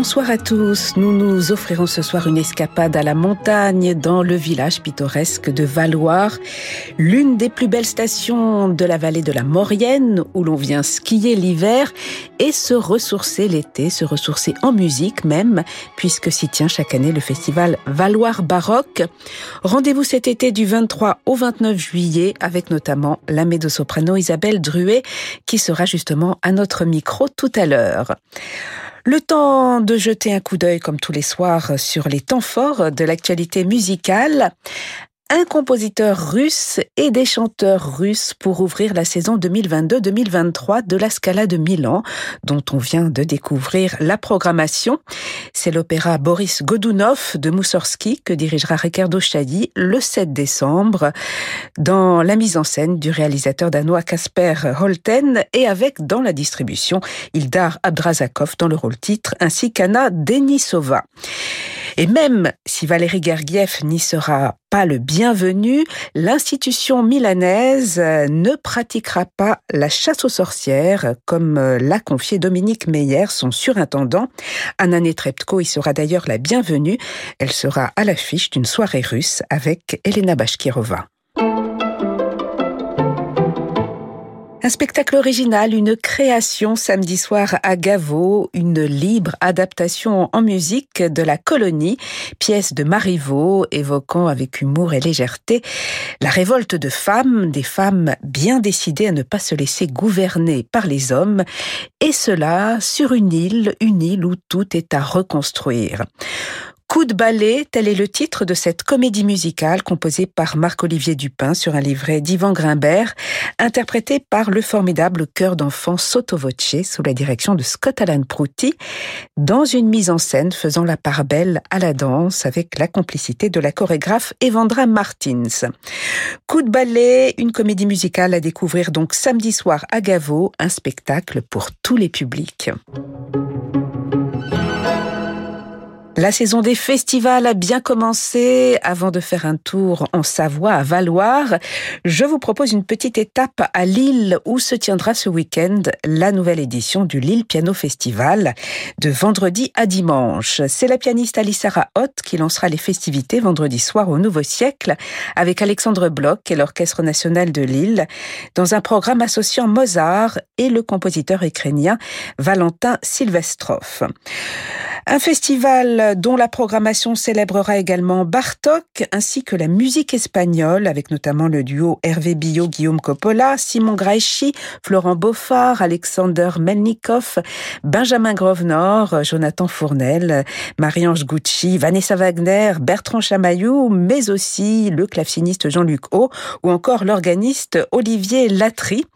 Bonsoir à tous. Nous nous offrirons ce soir une escapade à la montagne dans le village pittoresque de Valoir, l'une des plus belles stations de la vallée de la Maurienne où l'on vient skier l'hiver et se ressourcer l'été, se ressourcer en musique même, puisque s'y tient chaque année le festival Valoir Baroque. Rendez-vous cet été du 23 au 29 juillet avec notamment la médo-soprano Isabelle Druet qui sera justement à notre micro tout à l'heure. Le temps de jeter un coup d'œil comme tous les soirs sur les temps forts de l'actualité musicale un compositeur russe et des chanteurs russes pour ouvrir la saison 2022-2023 de la Scala de Milan, dont on vient de découvrir la programmation. C'est l'opéra Boris Godunov de Moussorski que dirigera Ricardo Chailly le 7 décembre dans la mise en scène du réalisateur danois Kasper Holten et avec dans la distribution Ildar Abdrazakov dans le rôle titre ainsi qu'Anna Denisova. Et même si Valérie Gergiev n'y sera pas le bienvenu, l'institution milanaise ne pratiquera pas la chasse aux sorcières, comme l'a confié Dominique Meyer, son surintendant. Anna Netrebko y sera d'ailleurs la bienvenue. Elle sera à l'affiche d'une soirée russe avec Elena Bashkirova. Un spectacle original, une création samedi soir à Gaveau, une libre adaptation en musique de La Colonie, pièce de Marivaux évoquant avec humour et légèreté la révolte de femmes, des femmes bien décidées à ne pas se laisser gouverner par les hommes, et cela sur une île, une île où tout est à reconstruire. Coup de ballet, tel est le titre de cette comédie musicale composée par Marc-Olivier Dupin sur un livret d'Yvan Grimbert, interprété par le formidable chœur d'enfants Voce sous la direction de Scott Alan Prouty, dans une mise en scène faisant la part belle à la danse avec la complicité de la chorégraphe Evandra Martins. Coup de ballet, une comédie musicale à découvrir donc samedi soir à Gaveau, un spectacle pour tous les publics. La saison des festivals a bien commencé. Avant de faire un tour en Savoie, à Valoir, je vous propose une petite étape à Lille où se tiendra ce week-end la nouvelle édition du Lille Piano Festival de vendredi à dimanche. C'est la pianiste Alissara Hott qui lancera les festivités vendredi soir au Nouveau Siècle avec Alexandre Bloch et l'Orchestre National de Lille dans un programme associant Mozart et le compositeur ukrainien Valentin Silvestrov. Un festival dont la programmation célébrera également Bartok ainsi que la musique espagnole avec notamment le duo Hervé Billot, Guillaume Coppola, Simon Graeschi, Florent Beaufort, Alexander Melnikov, Benjamin Grovenor, Jonathan Fournel, Marie-Ange Gucci, Vanessa Wagner, Bertrand Chamaillou, mais aussi le claveciniste Jean-Luc Haut ou encore l'organiste Olivier Latry.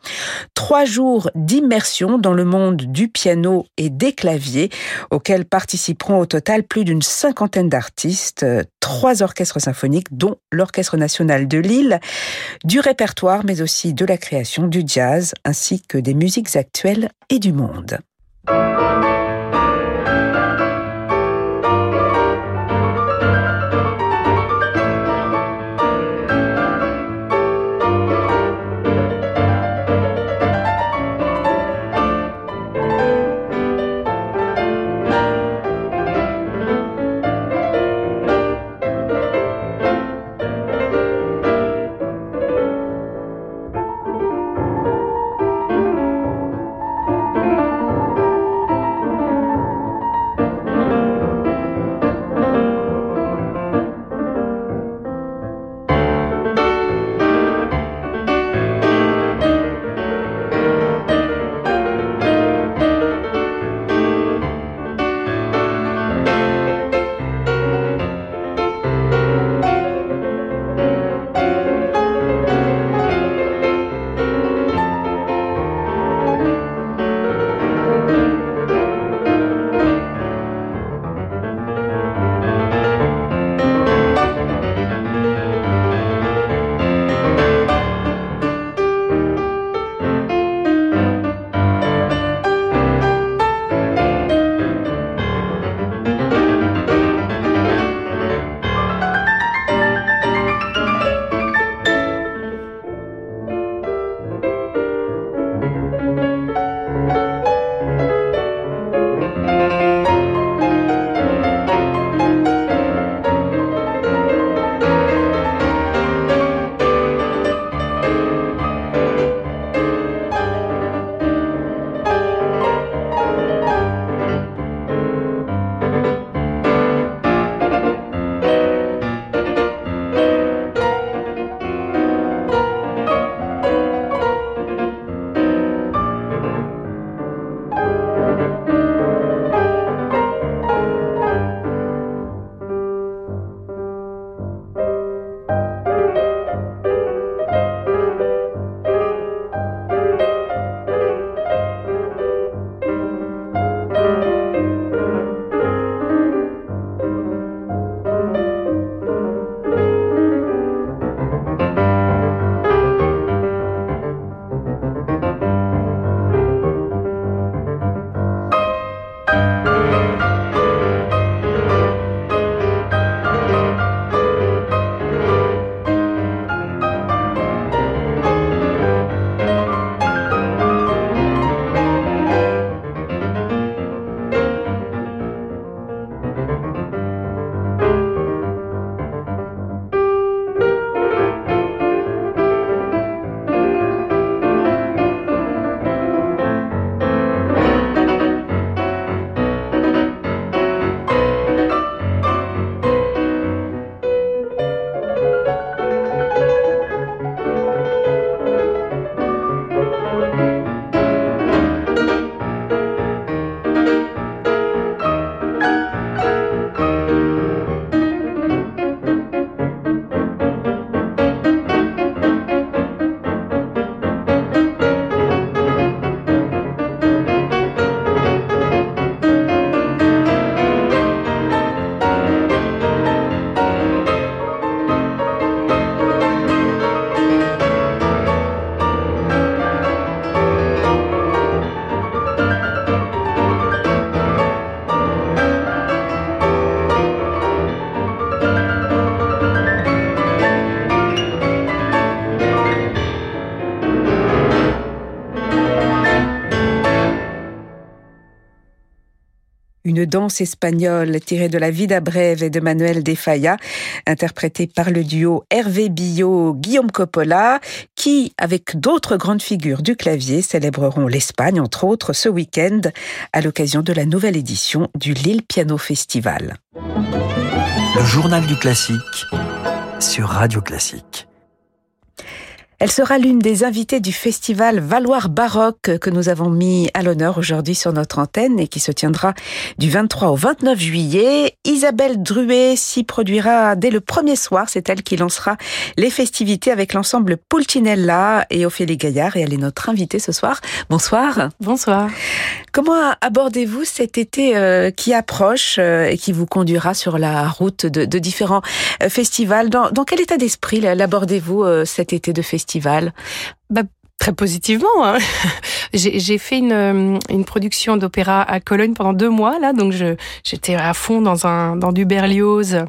Trois jours d'immersion dans le monde du piano et des claviers auxquels participent participeront au total plus d'une cinquantaine d'artistes, euh, trois orchestres symphoniques, dont l'Orchestre national de Lille, du répertoire, mais aussi de la création, du jazz, ainsi que des musiques actuelles et du monde. Danse espagnole tirée de la Vida Breve et de Manuel de Falla, interprétée par le duo Hervé Billot-Guillaume Coppola, qui, avec d'autres grandes figures du clavier, célébreront l'Espagne, entre autres, ce week-end, à l'occasion de la nouvelle édition du Lille Piano Festival. Le journal du classique sur Radio Classique. Elle sera l'une des invitées du festival Valoir Baroque que nous avons mis à l'honneur aujourd'hui sur notre antenne et qui se tiendra du 23 au 29 juillet. Isabelle Druet s'y produira dès le premier soir. C'est elle qui lancera les festivités avec l'ensemble Pulcinella et Ophélie Gaillard et elle est notre invitée ce soir. Bonsoir. Bonsoir. Comment abordez-vous cet été euh, qui approche euh, et qui vous conduira sur la route de, de différents euh, festivals? Dans, dans, quel état d'esprit l'abordez-vous cet été de festival bah, Très positivement. Hein. J'ai fait une, une production d'opéra à Cologne pendant deux mois là, donc j'étais à fond dans un dans du Berlioz.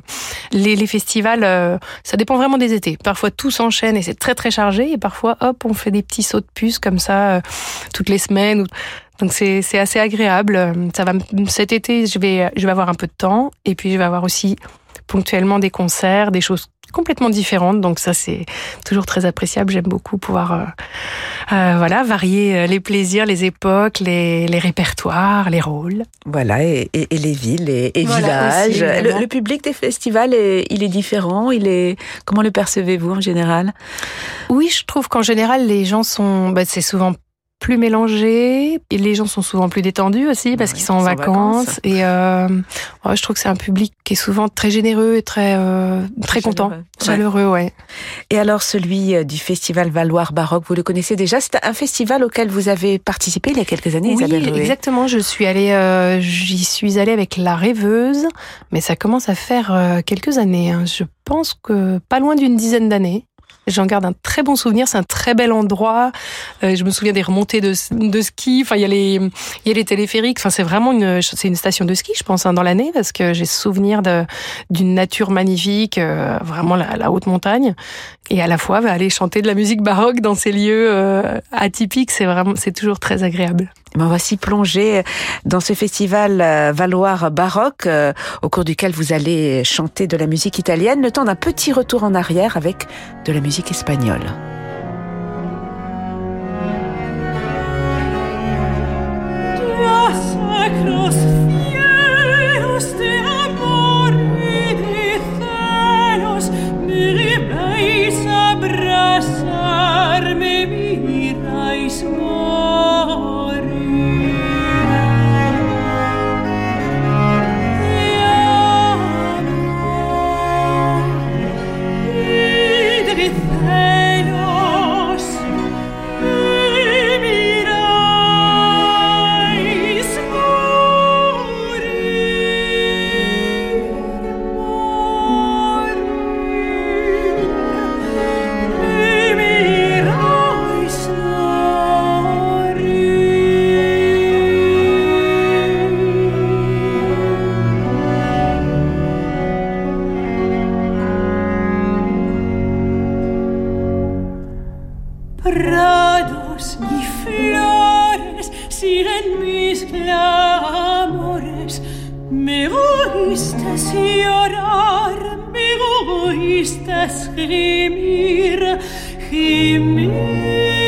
Les, festivals, euh, ça dépend vraiment des étés. Parfois tout s'enchaîne et c'est très très chargé, et parfois hop on fait des petits sauts de puce comme ça euh, toutes les semaines. Donc c'est assez agréable. Ça va cet été je vais je vais avoir un peu de temps et puis je vais avoir aussi ponctuellement des concerts, des choses complètement différentes. Donc ça, c'est toujours très appréciable. J'aime beaucoup pouvoir euh, euh, voilà varier euh, les plaisirs, les époques, les, les répertoires, les rôles. Voilà, et, et, et les villes et, et villages. Aussi, le, le, public des festivals, est, il est différent. Il est comment le percevez-vous en général? Oui, je trouve qu'en général, les gens sont. Bah, c'est souvent plus mélangé et les gens sont souvent plus détendus aussi parce qu'ils sont en vacances, vacances. et euh, ouais, je trouve que c'est un public qui est souvent très généreux et très euh, très, très content, chaleureux, ouais. ouais. Et alors celui euh, du festival Valoir Baroque, vous le connaissez déjà C'est un festival auquel vous avez participé il y a quelques années, oui, Isabelle exactement. Je suis allée, euh, j'y suis allée avec la rêveuse, mais ça commence à faire quelques années. Hein. Je pense que pas loin d'une dizaine d'années. J'en garde un très bon souvenir. C'est un très bel endroit. Euh, je me souviens des remontées de, de ski. Enfin, il y a les, il y a les téléphériques. Enfin, c'est vraiment une, c'est une station de ski, je pense, hein, dans l'année, parce que j'ai souvenir d'une nature magnifique, euh, vraiment la, la, haute montagne, et à la fois bah, aller chanter de la musique baroque dans ces lieux euh, atypiques, c'est vraiment, c'est toujours très agréable. On va s'y plonger dans ce festival euh, Valoir baroque euh, au cours duquel vous allez chanter de la musique italienne, le temps d'un petit retour en arrière avec de la musique espagnole. oíste gimir, gimir.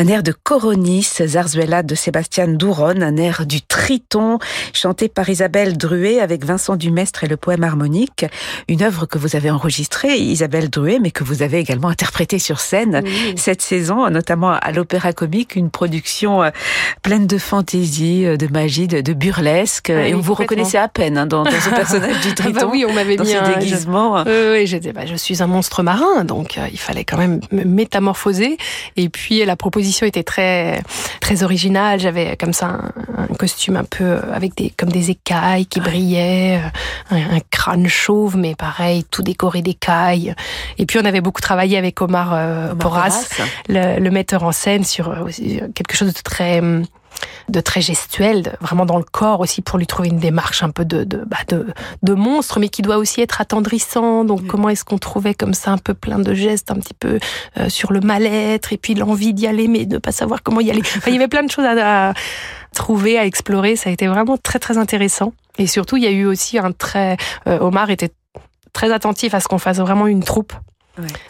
Un air de Coronis, Zarzuela de Sébastien Douron, un air du Triton, chanté par Isabelle Druet avec Vincent Dumestre et le poème harmonique. Une œuvre que vous avez enregistrée, Isabelle Druet, mais que vous avez également interprétée sur scène cette saison, notamment à l'Opéra Comique, une production euh, pleine de fantaisie, euh, de magie, de, burlesque. et on vous reconnaissait à peine hein, dans, ce personnage du Triton. Ah bah oui, on m'avait mis un déguisement. Je... oui, bah, je suis un monstre marin, donc euh, il fallait quand même me métamorphoser. Et puis la proposition était très très originale. J'avais comme ça un, costume un peu avec des comme des écailles qui brillaient, euh, un, crâne chauve mais pareil tout décoré d'écailles. Et puis on avait beaucoup travaillé avec Omar, euh, Porras, le, le, metteur en scène sur euh, quelque chose de très hum, de très gestuel, vraiment dans le corps aussi pour lui trouver une démarche un peu de de, bah de, de monstre, mais qui doit aussi être attendrissant. Donc mm. comment est-ce qu'on trouvait comme ça un peu plein de gestes, un petit peu euh, sur le mal-être et puis l'envie d'y aller, mais de pas savoir comment y aller. il y avait plein de choses à, trouver, à explorer. Ça a été vraiment très très intéressant. Et surtout, il y a eu aussi un très euh, Omar était très attentif à ce qu'on fasse vraiment une troupe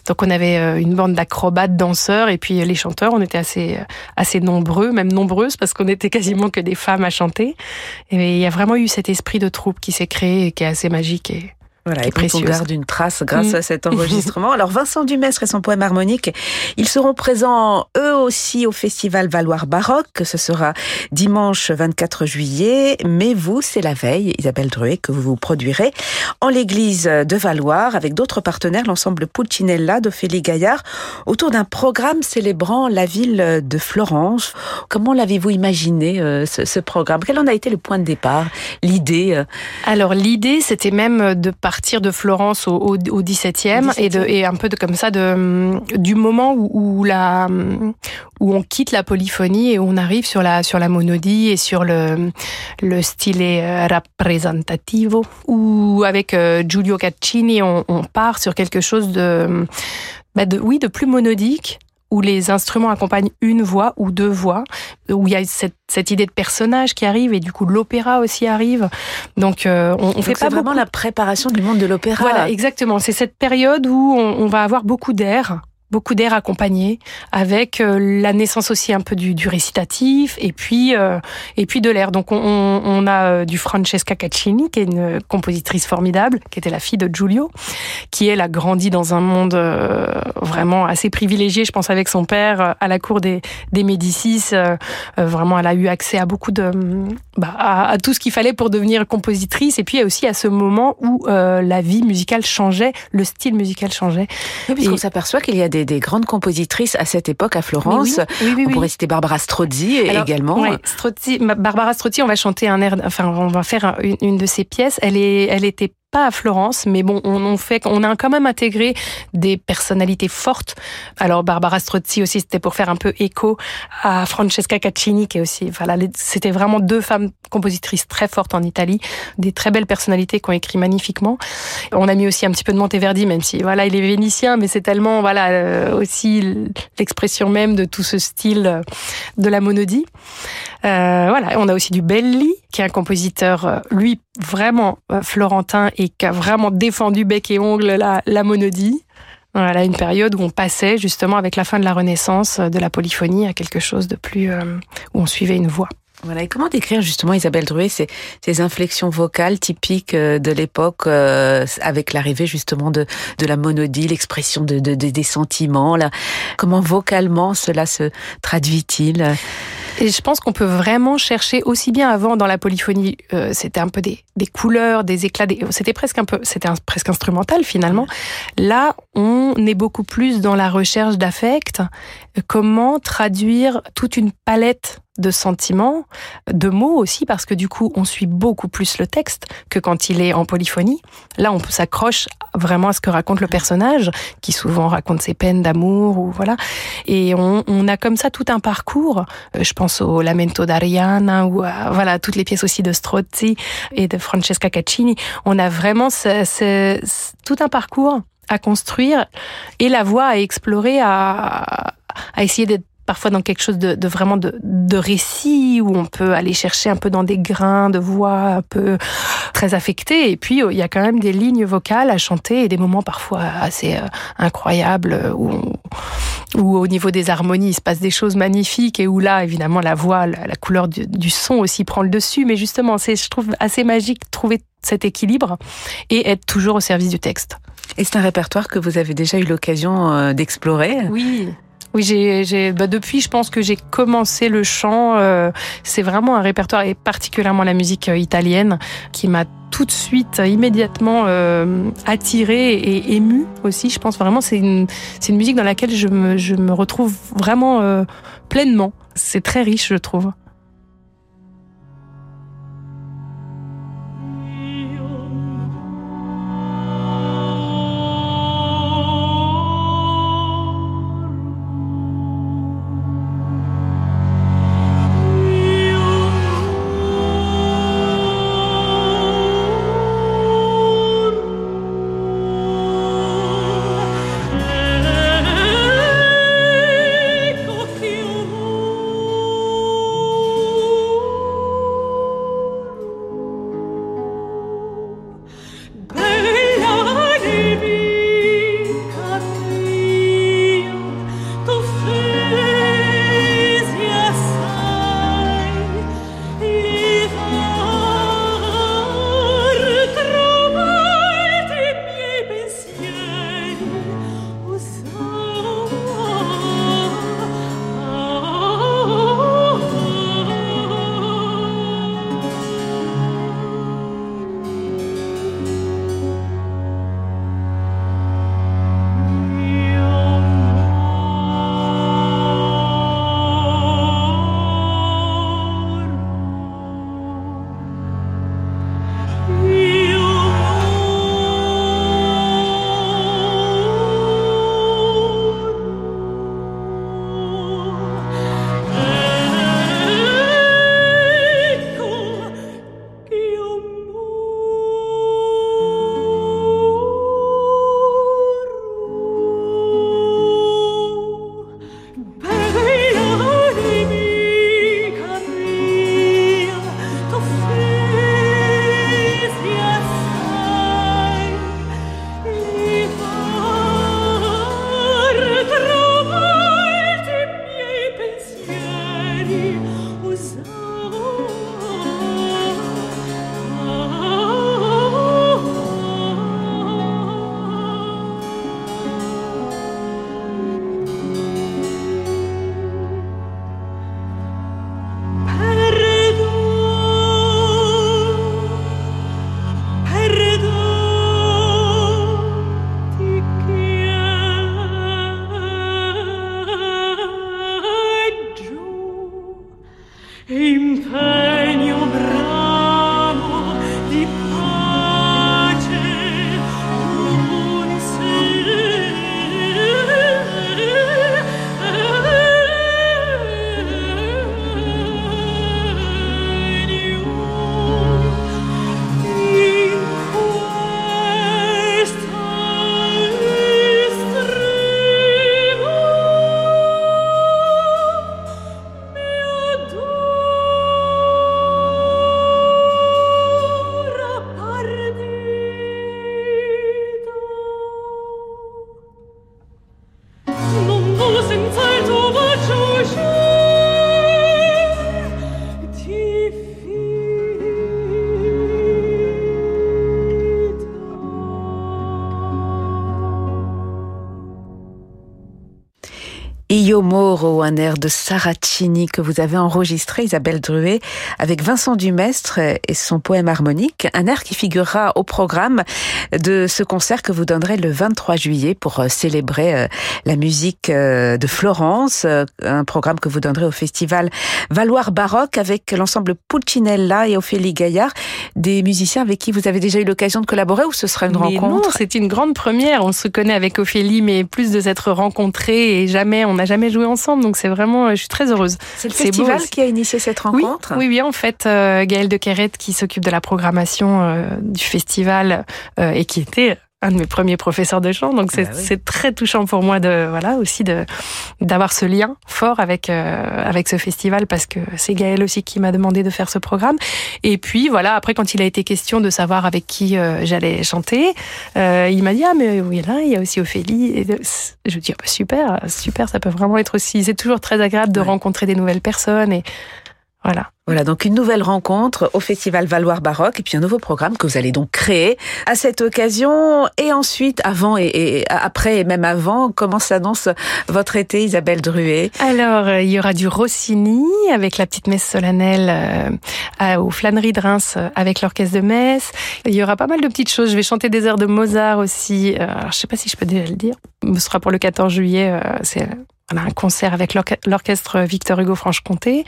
donc on avait euh, une bande d'acrobates, danseurs et puis les chanteurs, on était assez euh, assez nombreux, même nombreuses parce qu'on était quasiment que des femmes à chanter. Et il y a vraiment eu cet esprit de troupe qui s'est créé et qui est assez magique voilà, et on garde une trace grâce à mm. cet enregistrement. Alors Vincent Dumestre et son poème harmonique, ils seront présents eux aussi au festival Valoir Baroque. Ce sera dimanche 24 juillet. Mais vous, c'est la veille, Isabelle Druet, que vous vous produirez en l'église de Valoir avec d'autres partenaires, l'ensemble Pulcinella d'Ophélie Gaillard, autour d'un programme célébrant la ville de Florence. Comment l'avez-vous imaginé euh, ce, programme? Quel en a été le point de départ, l'idée euh? Alors l'idée, c'était même de partir partir de Florence au, au, au 17e, et, de, et un peu de, comme ça de, du moment où, où, la, où on quitte la polyphonie et où on arrive sur la, sur la monodie et sur le, le style rappresentativo, où avec euh, Giulio Caccini, on, on part sur quelque chose de, bah de, oui, de plus monodique, où les instruments accompagnent une voix ou deux voix, où il y a cette, cette idée de personnage qui arrive et du coup l'opéra aussi arrive. Donc euh, on, on fait pas vraiment la préparation du monde de l'opéra. Voilà, exactement. C'est cette période où on, on va avoir beaucoup d'air beaucoup d'air accompagné, avec euh, la naissance aussi un peu du, du récitatif et puis euh, et puis de l'air. Donc on, on a euh, du Francesca Caccini, qui est une compositrice formidable, qui était la fille de Giulio, qui elle a grandi dans un monde vraiment assez privilégié, je pense, avec son père à la cour des, des Médicis. vraiment, elle a eu accès à beaucoup de bah, à, à, tout ce qu'il fallait pour devenir compositrice et puis aussi à ce moment où la vie musicale changeait, le style musical changeait. Oui, puisqu'on s'aperçoit qu'il y a des des, grandes compositrices à cette époque à Florence. on pourrait citer Barbara Strozzi également. Strozzi, Barbara Strozzi, on va chanter un air, enfin on va faire une, une de ses pièces. Elle est, elle était pas à Florence, mais bon, on, a quand même intégré des personnalités fortes. Alors Barbara Strozzi aussi, c'était pour faire un peu écho à Francesca Caccini, qui est aussi, voilà, c'était vraiment deux femmes compositrices très fortes en Italie, des très belles personnalités qui ont écrit magnifiquement. On a mis aussi un petit peu de Monteverdi, même si voilà, il est vénitien, mais c'est tellement voilà euh, aussi l'expression même de tout ce style euh, de la monodie. Euh, voilà, on a aussi du Belli, qui est un compositeur, euh, lui, vraiment florentin et qui a vraiment défendu bec et ongle la, monodie. Voilà, une période où on passait justement avec la fin de la Renaissance de la polyphonie à quelque chose de plus où on suivait une voix. Voilà. Et comment décrire justement Isabelle Druet ces, ces inflexions vocales typiques de l'époque avec l'arrivée justement de, de la monodie, l'expression de, de, des sentiments là? Comment vocalement cela se traduit-il? Et je pense qu'on peut vraiment chercher aussi bien avant dans la polyphonie, euh, c'était un peu des, des, couleurs, des éclats, c'était presque un peu, c'était presque instrumental finalement. Là, on est beaucoup plus dans la recherche d'affect. Comment traduire toute une palette de sentiments, de mots aussi, parce que du coup, on suit beaucoup plus le texte que quand il est en polyphonie. Là, on s'accroche vraiment à ce que raconte le personnage, qui souvent raconte ses peines d'amour, ou voilà. Et on, on, a comme ça tout un parcours. Euh, je pense au Lamento d'Ariana, ou à, voilà, toutes les pièces aussi de Strozzi et de Francesca Caccini. On a vraiment ce, ce, tout un parcours à construire et la voix à explorer, à, à essayer d'être parfois dans quelque chose de, de vraiment de, de, récit où on peut aller chercher un peu dans des grains de voix un peu très affectés. Et puis il y a quand même des lignes vocales à chanter et des moments parfois assez euh, incroyables où, où au niveau des harmonies il se passe des choses magnifiques et où là évidemment la voix, la, la couleur du, du, son aussi prend le dessus. Mais justement, c'est je trouve assez magique de trouver cet équilibre et être toujours au service du texte. Et c'est un répertoire que vous avez déjà eu l'occasion euh, d'explorer? Oui. Oui, j'ai, bah depuis, je pense que j'ai commencé le chant. Euh, c'est vraiment un répertoire, et particulièrement la musique euh, italienne, qui m'a tout de suite, immédiatement euh, attirée et émue aussi. Je pense vraiment c'est une, c'est une musique dans laquelle je me, je me retrouve vraiment euh, pleinement. C'est très riche, je trouve. Un air de Saracini que vous avez enregistré, Isabelle Druet, avec Vincent Dumestre et son poème harmonique, un air qui figurera au programme de ce concert que vous donnerez le 23 juillet pour célébrer la musique de Florence, un programme que vous donnerez au festival Valoir Baroque avec l'ensemble Pulcinella et Ophélie Gaillard, des musiciens avec qui vous avez déjà eu l'occasion de collaborer ou ce sera une mais rencontre? Non, c'est une grande première. On se connaît avec Ophélie, mais plus de s'être rencontrés et jamais, on n'a jamais joué ensemble. Donc c'est vraiment, je suis très heureuse. C'est le festival qui a initié cette rencontre? Oui, oui, oui en fait, euh, Gaëlle de Quérette qui s'occupe de la programmation euh, du festival euh, et qui était un de mes premiers professeurs de chant, donc c'est Bah oui. c'est très touchant pour moi de voilà aussi de d'avoir ce lien fort avec euh, avec ce festival parce que c'est Gaël aussi qui m'a demandé de faire ce programme. Et puis voilà, après quand il a été question de savoir avec qui euh, j'allais chanter, euh, il m'a dit ah mais oui là? Il y a aussi Ophélie. Et je dis ah, bah, super super ça peut vraiment être aussi c'est toujours très agréable de Ouais. rencontrer des nouvelles personnes et voilà. Voilà, donc une nouvelle rencontre au Festival Valoir Baroque et puis un nouveau programme que vous allez donc créer à cette occasion. Et ensuite, avant et, après et même avant, comment s'annonce votre été, Isabelle Druet? Alors, euh, il y aura du Rossini avec la petite messe solennelle euh, aux Flâneries de Reims euh, avec l'orchestre de Metz. Il y aura pas mal de petites choses. Je vais chanter des airs de Mozart aussi. Euh, alors, je sais pas si je peux déjà le dire. Ce sera pour le 14 juillet. C'est un concert avec l'orche- l'orchestre Victor Hugo Franche-Comté.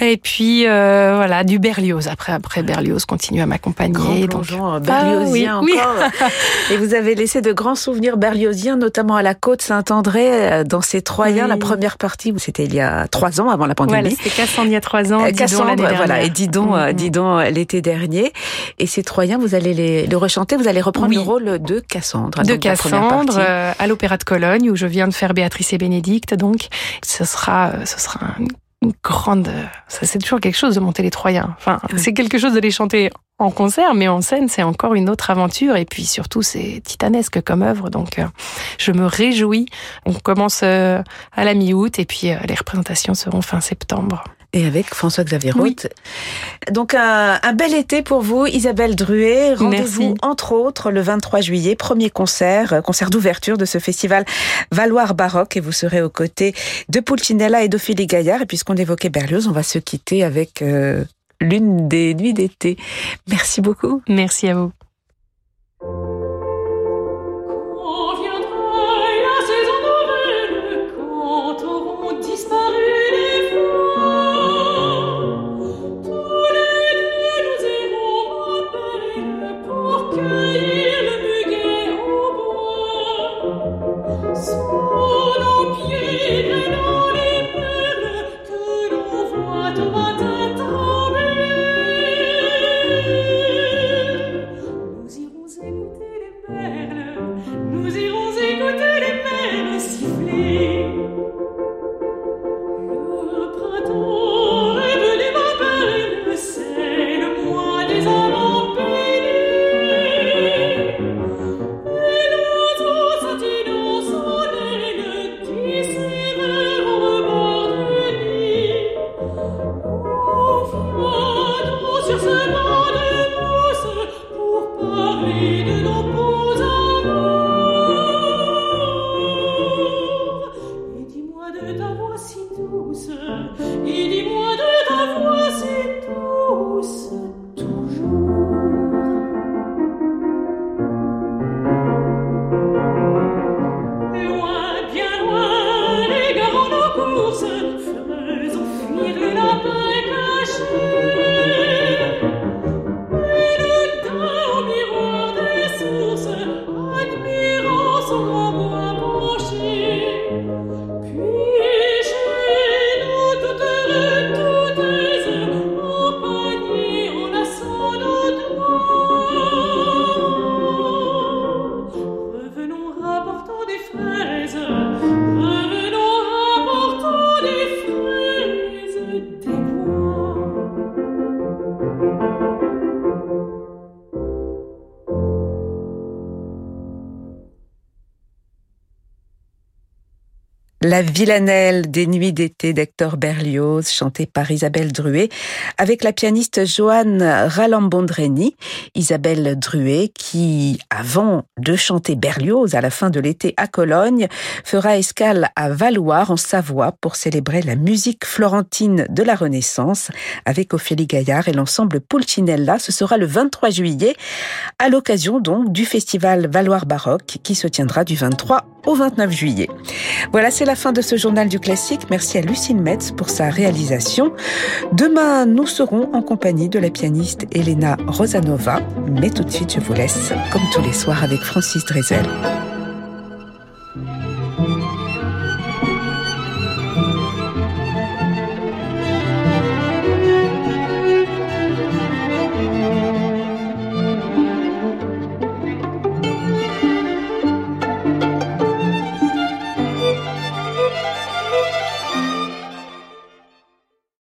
Et puis, euh, voilà, du Berlioz. Après, après Berlioz continue à Grand m'accompagner. Donc, berliozien Ah, oui, oui. encore. et vous avez laissé de grands souvenirs berlioziens, notamment à la côte Saint-André, euh, dans ces Troyens. Oui. La première partie, c'était il y a trois ans, avant la voilà, pandémie. c'était Cassandre il y a trois ans. Euh, Didon Cassandre, voilà, et Didon. Didon euh, l'été dernier. Et ces Troyens, vous allez les, le rechanter, vous allez reprendre le rôle de Cassandre. de donc Cassandre à l'Opéra de Cologne où je viens de faire Béatrice et Bénédicte. Donc, ce sera, ce sera un- une grande. Ça, c'est toujours quelque chose de monter les Troyens. Enfin, Oui. c'est quelque chose de les chanter en concert, mais en scène, c'est encore une autre aventure. Et puis surtout, c'est titanesque comme œuvre. Donc, euh, je me réjouis. On commence euh, à la mi-août et puis euh, les représentations seront fin septembre. Et avec François-Xavier Oui. Roth. Donc un, un bel été pour vous, Isabelle Druet. Rendez-vous entre autres le 23 juillet, premier concert, euh, concert d'ouverture de ce festival Valoir Baroque. Et vous serez aux côtés de Pulcinella et d'Ophélie Gaillard. Et puisqu'on évoquait Berlioz, on va se quitter avec euh, l'une des nuits d'été. Merci beaucoup. Merci à vous. La villanelle des nuits d'été d'Hector Berlioz, chantée par Isabelle Druet, avec la pianiste Joanne Ralambondreni. Isabelle Druet, qui, avant de chanter Berlioz à la fin de l'été à Cologne, fera escale à Valoir, en Savoie, pour célébrer la musique florentine de la Renaissance, avec Ophélie Gaillard et l'ensemble Pulcinella. Ce sera le 23 juillet, à l'occasion donc du festival Valoir Baroque, qui se tiendra du 23 au 29 juillet fin de ce journal du classique. Merci à Lucine Metz pour sa réalisation. Demain, nous serons en compagnie de la pianiste Elena Rosanova. Mais tout de suite, je vous laisse, comme tous les soirs, avec Francis Drezel.